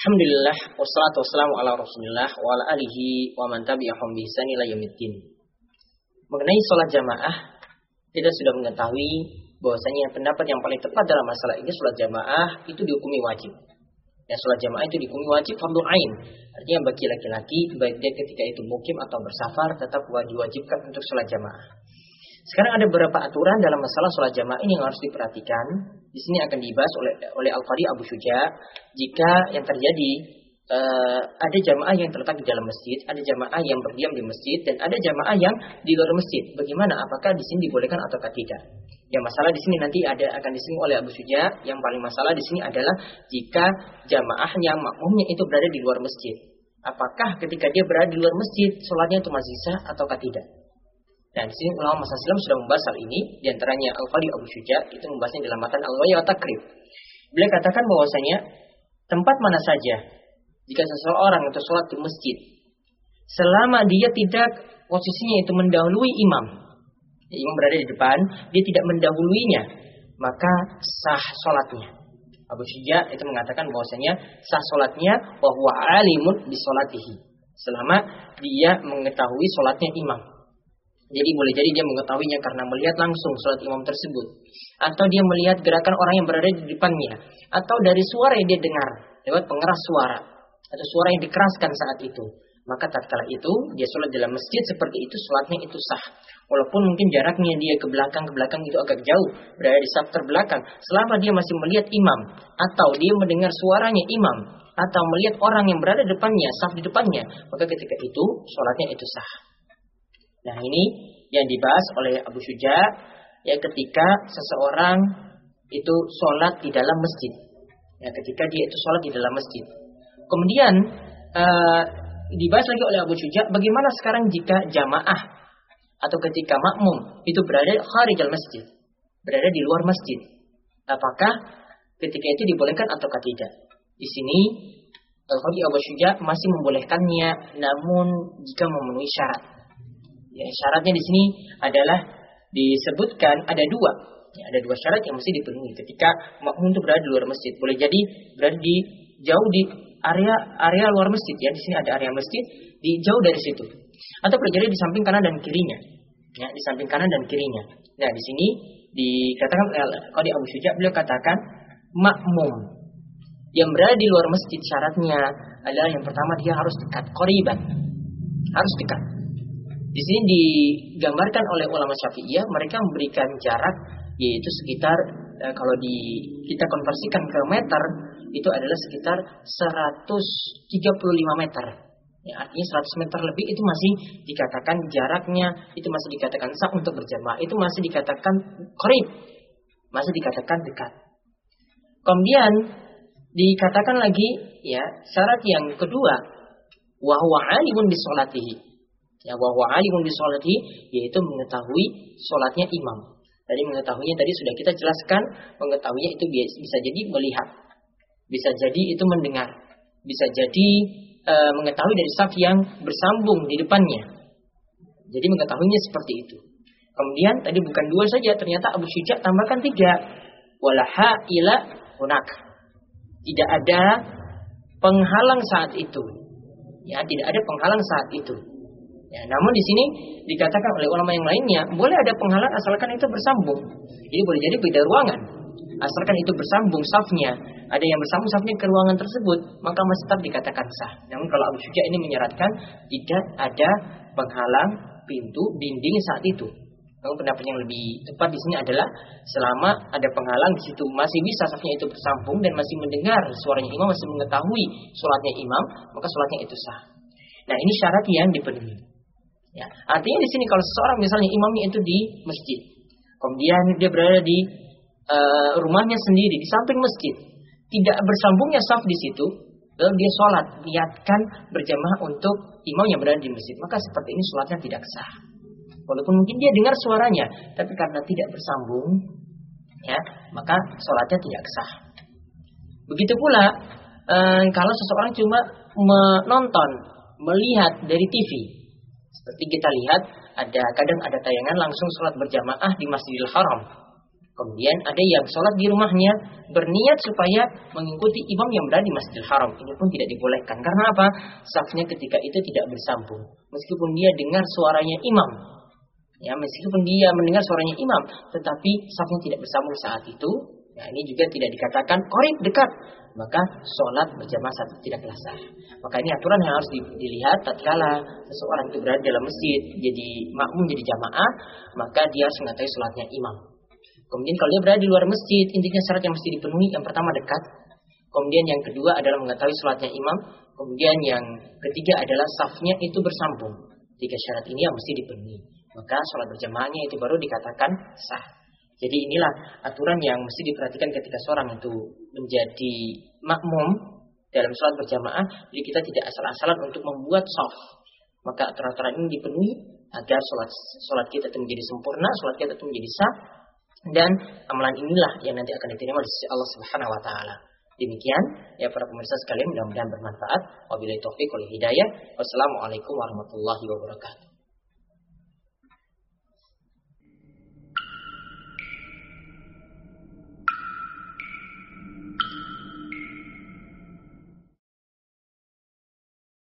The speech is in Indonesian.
Alhamdulillah wassalatu wassalamu ala Rasulillah wa ala alihi wa man tabi'ahum bi ihsan ila yaumiddin. Mengenai sholat jamaah, kita sudah mengetahui bahwasanya pendapat yang paling tepat dalam masalah ini sholat jamaah itu dihukumi wajib. Ya, sholat jamaah itu dihukumi wajib fardhu ain. Artinya bagi laki-laki baik dia ketika itu mukim atau bersafar tetap wajib-wajibkan untuk sholat jamaah. Sekarang ada beberapa aturan dalam masalah sholat jamaah ini yang harus diperhatikan. Di sini akan dibahas oleh oleh Al Qadi Abu Suja jika yang terjadi uh, ada jamaah yang terletak di dalam masjid, ada jamaah yang berdiam di masjid, dan ada jamaah yang di luar masjid. Bagaimana? Apakah di sini dibolehkan atau tidak? Yang masalah di sini nanti ada akan disinggung oleh Abu Suja. Yang paling masalah di sini adalah jika jamaah yang makmumnya itu berada di luar masjid. Apakah ketika dia berada di luar masjid, sholatnya itu masih sah atau tidak? Dan sini ulama masa Islam sudah membahas hal ini. Di antaranya Al-Qadi Abu Syuja itu membahasnya dalam matan Al-Waya Takrib. Beliau katakan bahwasanya tempat mana saja jika seseorang itu sholat di masjid selama dia tidak posisinya itu mendahului imam imam berada di depan dia tidak mendahuluinya maka sah sholatnya Abu Syuja itu mengatakan bahwasanya sah sholatnya bahwa alimun di sholatihi selama dia mengetahui sholatnya imam jadi boleh jadi dia mengetahuinya karena melihat langsung sholat imam tersebut. Atau dia melihat gerakan orang yang berada di depannya. Atau dari suara yang dia dengar. Lewat pengeras suara. Atau suara yang dikeraskan saat itu. Maka tatkala itu dia sholat dalam masjid seperti itu sholatnya itu sah. Walaupun mungkin jaraknya dia ke belakang ke belakang itu agak jauh berada di saf terbelakang. Selama dia masih melihat imam atau dia mendengar suaranya imam atau melihat orang yang berada depannya saf di depannya maka ketika itu sholatnya itu sah. Nah ini yang dibahas oleh Abu Syuja ya ketika seseorang itu sholat di dalam masjid. Ya ketika dia itu sholat di dalam masjid. Kemudian uh, dibahas lagi oleh Abu Syuja bagaimana sekarang jika jamaah atau ketika makmum itu berada dalam masjid, berada di luar masjid. Apakah ketika itu dibolehkan atau tidak? Di sini Al-Qadi Abu Syuja masih membolehkannya namun jika memenuhi syarat. Ya, syaratnya di sini adalah disebutkan ada dua. Ya, ada dua syarat yang mesti dipenuhi ketika makmum itu berada di luar masjid. Boleh jadi berada di jauh di area area luar masjid ya. Di sini ada area masjid di jauh dari situ. Atau boleh jadi di samping kanan dan kirinya. Ya, di samping kanan dan kirinya. Nah, di sini dikatakan kalau di Abu Syuja beliau katakan makmum yang berada di luar masjid syaratnya adalah yang pertama dia harus dekat koriban harus dekat di sini digambarkan oleh ulama Syafi'iyah mereka memberikan jarak yaitu sekitar e, kalau di kita konversikan ke meter itu adalah sekitar 135 meter. Ya, artinya 100 meter lebih itu masih dikatakan jaraknya itu masih dikatakan sah untuk berjamaah itu masih dikatakan korib masih dikatakan dekat. Kemudian dikatakan lagi ya syarat yang kedua wahwa alimun bisolatihi Ya bahwa alimun bi sholati yaitu mengetahui sholatnya imam. Tadi mengetahuinya tadi sudah kita jelaskan, mengetahuinya itu bisa jadi melihat, bisa jadi itu mendengar, bisa jadi e, mengetahui dari saf yang bersambung di depannya. Jadi mengetahuinya seperti itu. Kemudian tadi bukan dua saja, ternyata Abu Syuja tambahkan tiga. Walaha ila hunak. Tidak ada penghalang saat itu. Ya, tidak ada penghalang saat itu. Ya, namun di sini dikatakan oleh ulama yang lainnya boleh ada penghalang asalkan itu bersambung. Jadi boleh jadi beda ruangan. Asalkan itu bersambung safnya, ada yang bersambung safnya ke ruangan tersebut, maka masih tetap dikatakan sah. Namun kalau Abu Syuja ini menyeratkan tidak ada penghalang pintu dinding saat itu. Namun pendapat yang lebih tepat di sini adalah selama ada penghalang di situ masih bisa safnya itu bersambung dan masih mendengar suaranya imam, masih mengetahui sholatnya imam, maka sholatnya itu sah. Nah ini syarat yang dipenuhi. Ya, artinya di sini kalau seseorang misalnya imamnya itu di masjid, kemudian dia berada di uh, rumahnya sendiri di samping masjid, tidak bersambungnya saf di situ, lalu dia sholat, niatkan berjamaah untuk imam yang berada di masjid, maka seperti ini sholatnya tidak sah. Walaupun mungkin dia dengar suaranya, tapi karena tidak bersambung, ya, maka sholatnya tidak sah. Begitu pula uh, kalau seseorang cuma menonton, melihat dari TV, seperti kita lihat ada kadang ada tayangan langsung sholat berjamaah di Masjidil Haram. Kemudian ada yang sholat di rumahnya berniat supaya mengikuti imam yang berada di Masjidil Haram. Ini pun tidak dibolehkan. Karena apa? Safnya ketika itu tidak bersambung. Meskipun dia dengar suaranya imam. Ya, meskipun dia mendengar suaranya imam, tetapi safnya tidak bersambung saat itu. Ya, ini juga tidak dikatakan korip dekat. Maka sholat berjamaah satu tidak sah. Maka ini aturan yang harus dilihat tatkala seseorang itu berada dalam masjid jadi makmum jadi jamaah, maka dia harus mengetahui sholatnya imam. Kemudian kalau dia berada di luar masjid, intinya syarat yang mesti dipenuhi yang pertama dekat. Kemudian yang kedua adalah mengetahui sholatnya imam. Kemudian yang ketiga adalah safnya itu bersambung. Tiga syarat ini yang mesti dipenuhi. Maka sholat berjamaahnya itu baru dikatakan sah. Jadi inilah aturan yang mesti diperhatikan ketika seorang itu menjadi makmum dalam sholat berjamaah. Jadi kita tidak asal-asalan untuk membuat saf. Maka aturan-aturan ini dipenuhi agar sholat, sholat kita itu menjadi sempurna, sholat kita itu menjadi sah, dan amalan inilah yang nanti akan diterima di sisi Allah Subhanahu wa taala. Demikian ya para pemirsa sekalian mudah-mudahan bermanfaat. Wabillahi taufik wal hidayah. Wassalamualaikum warahmatullahi wabarakatuh.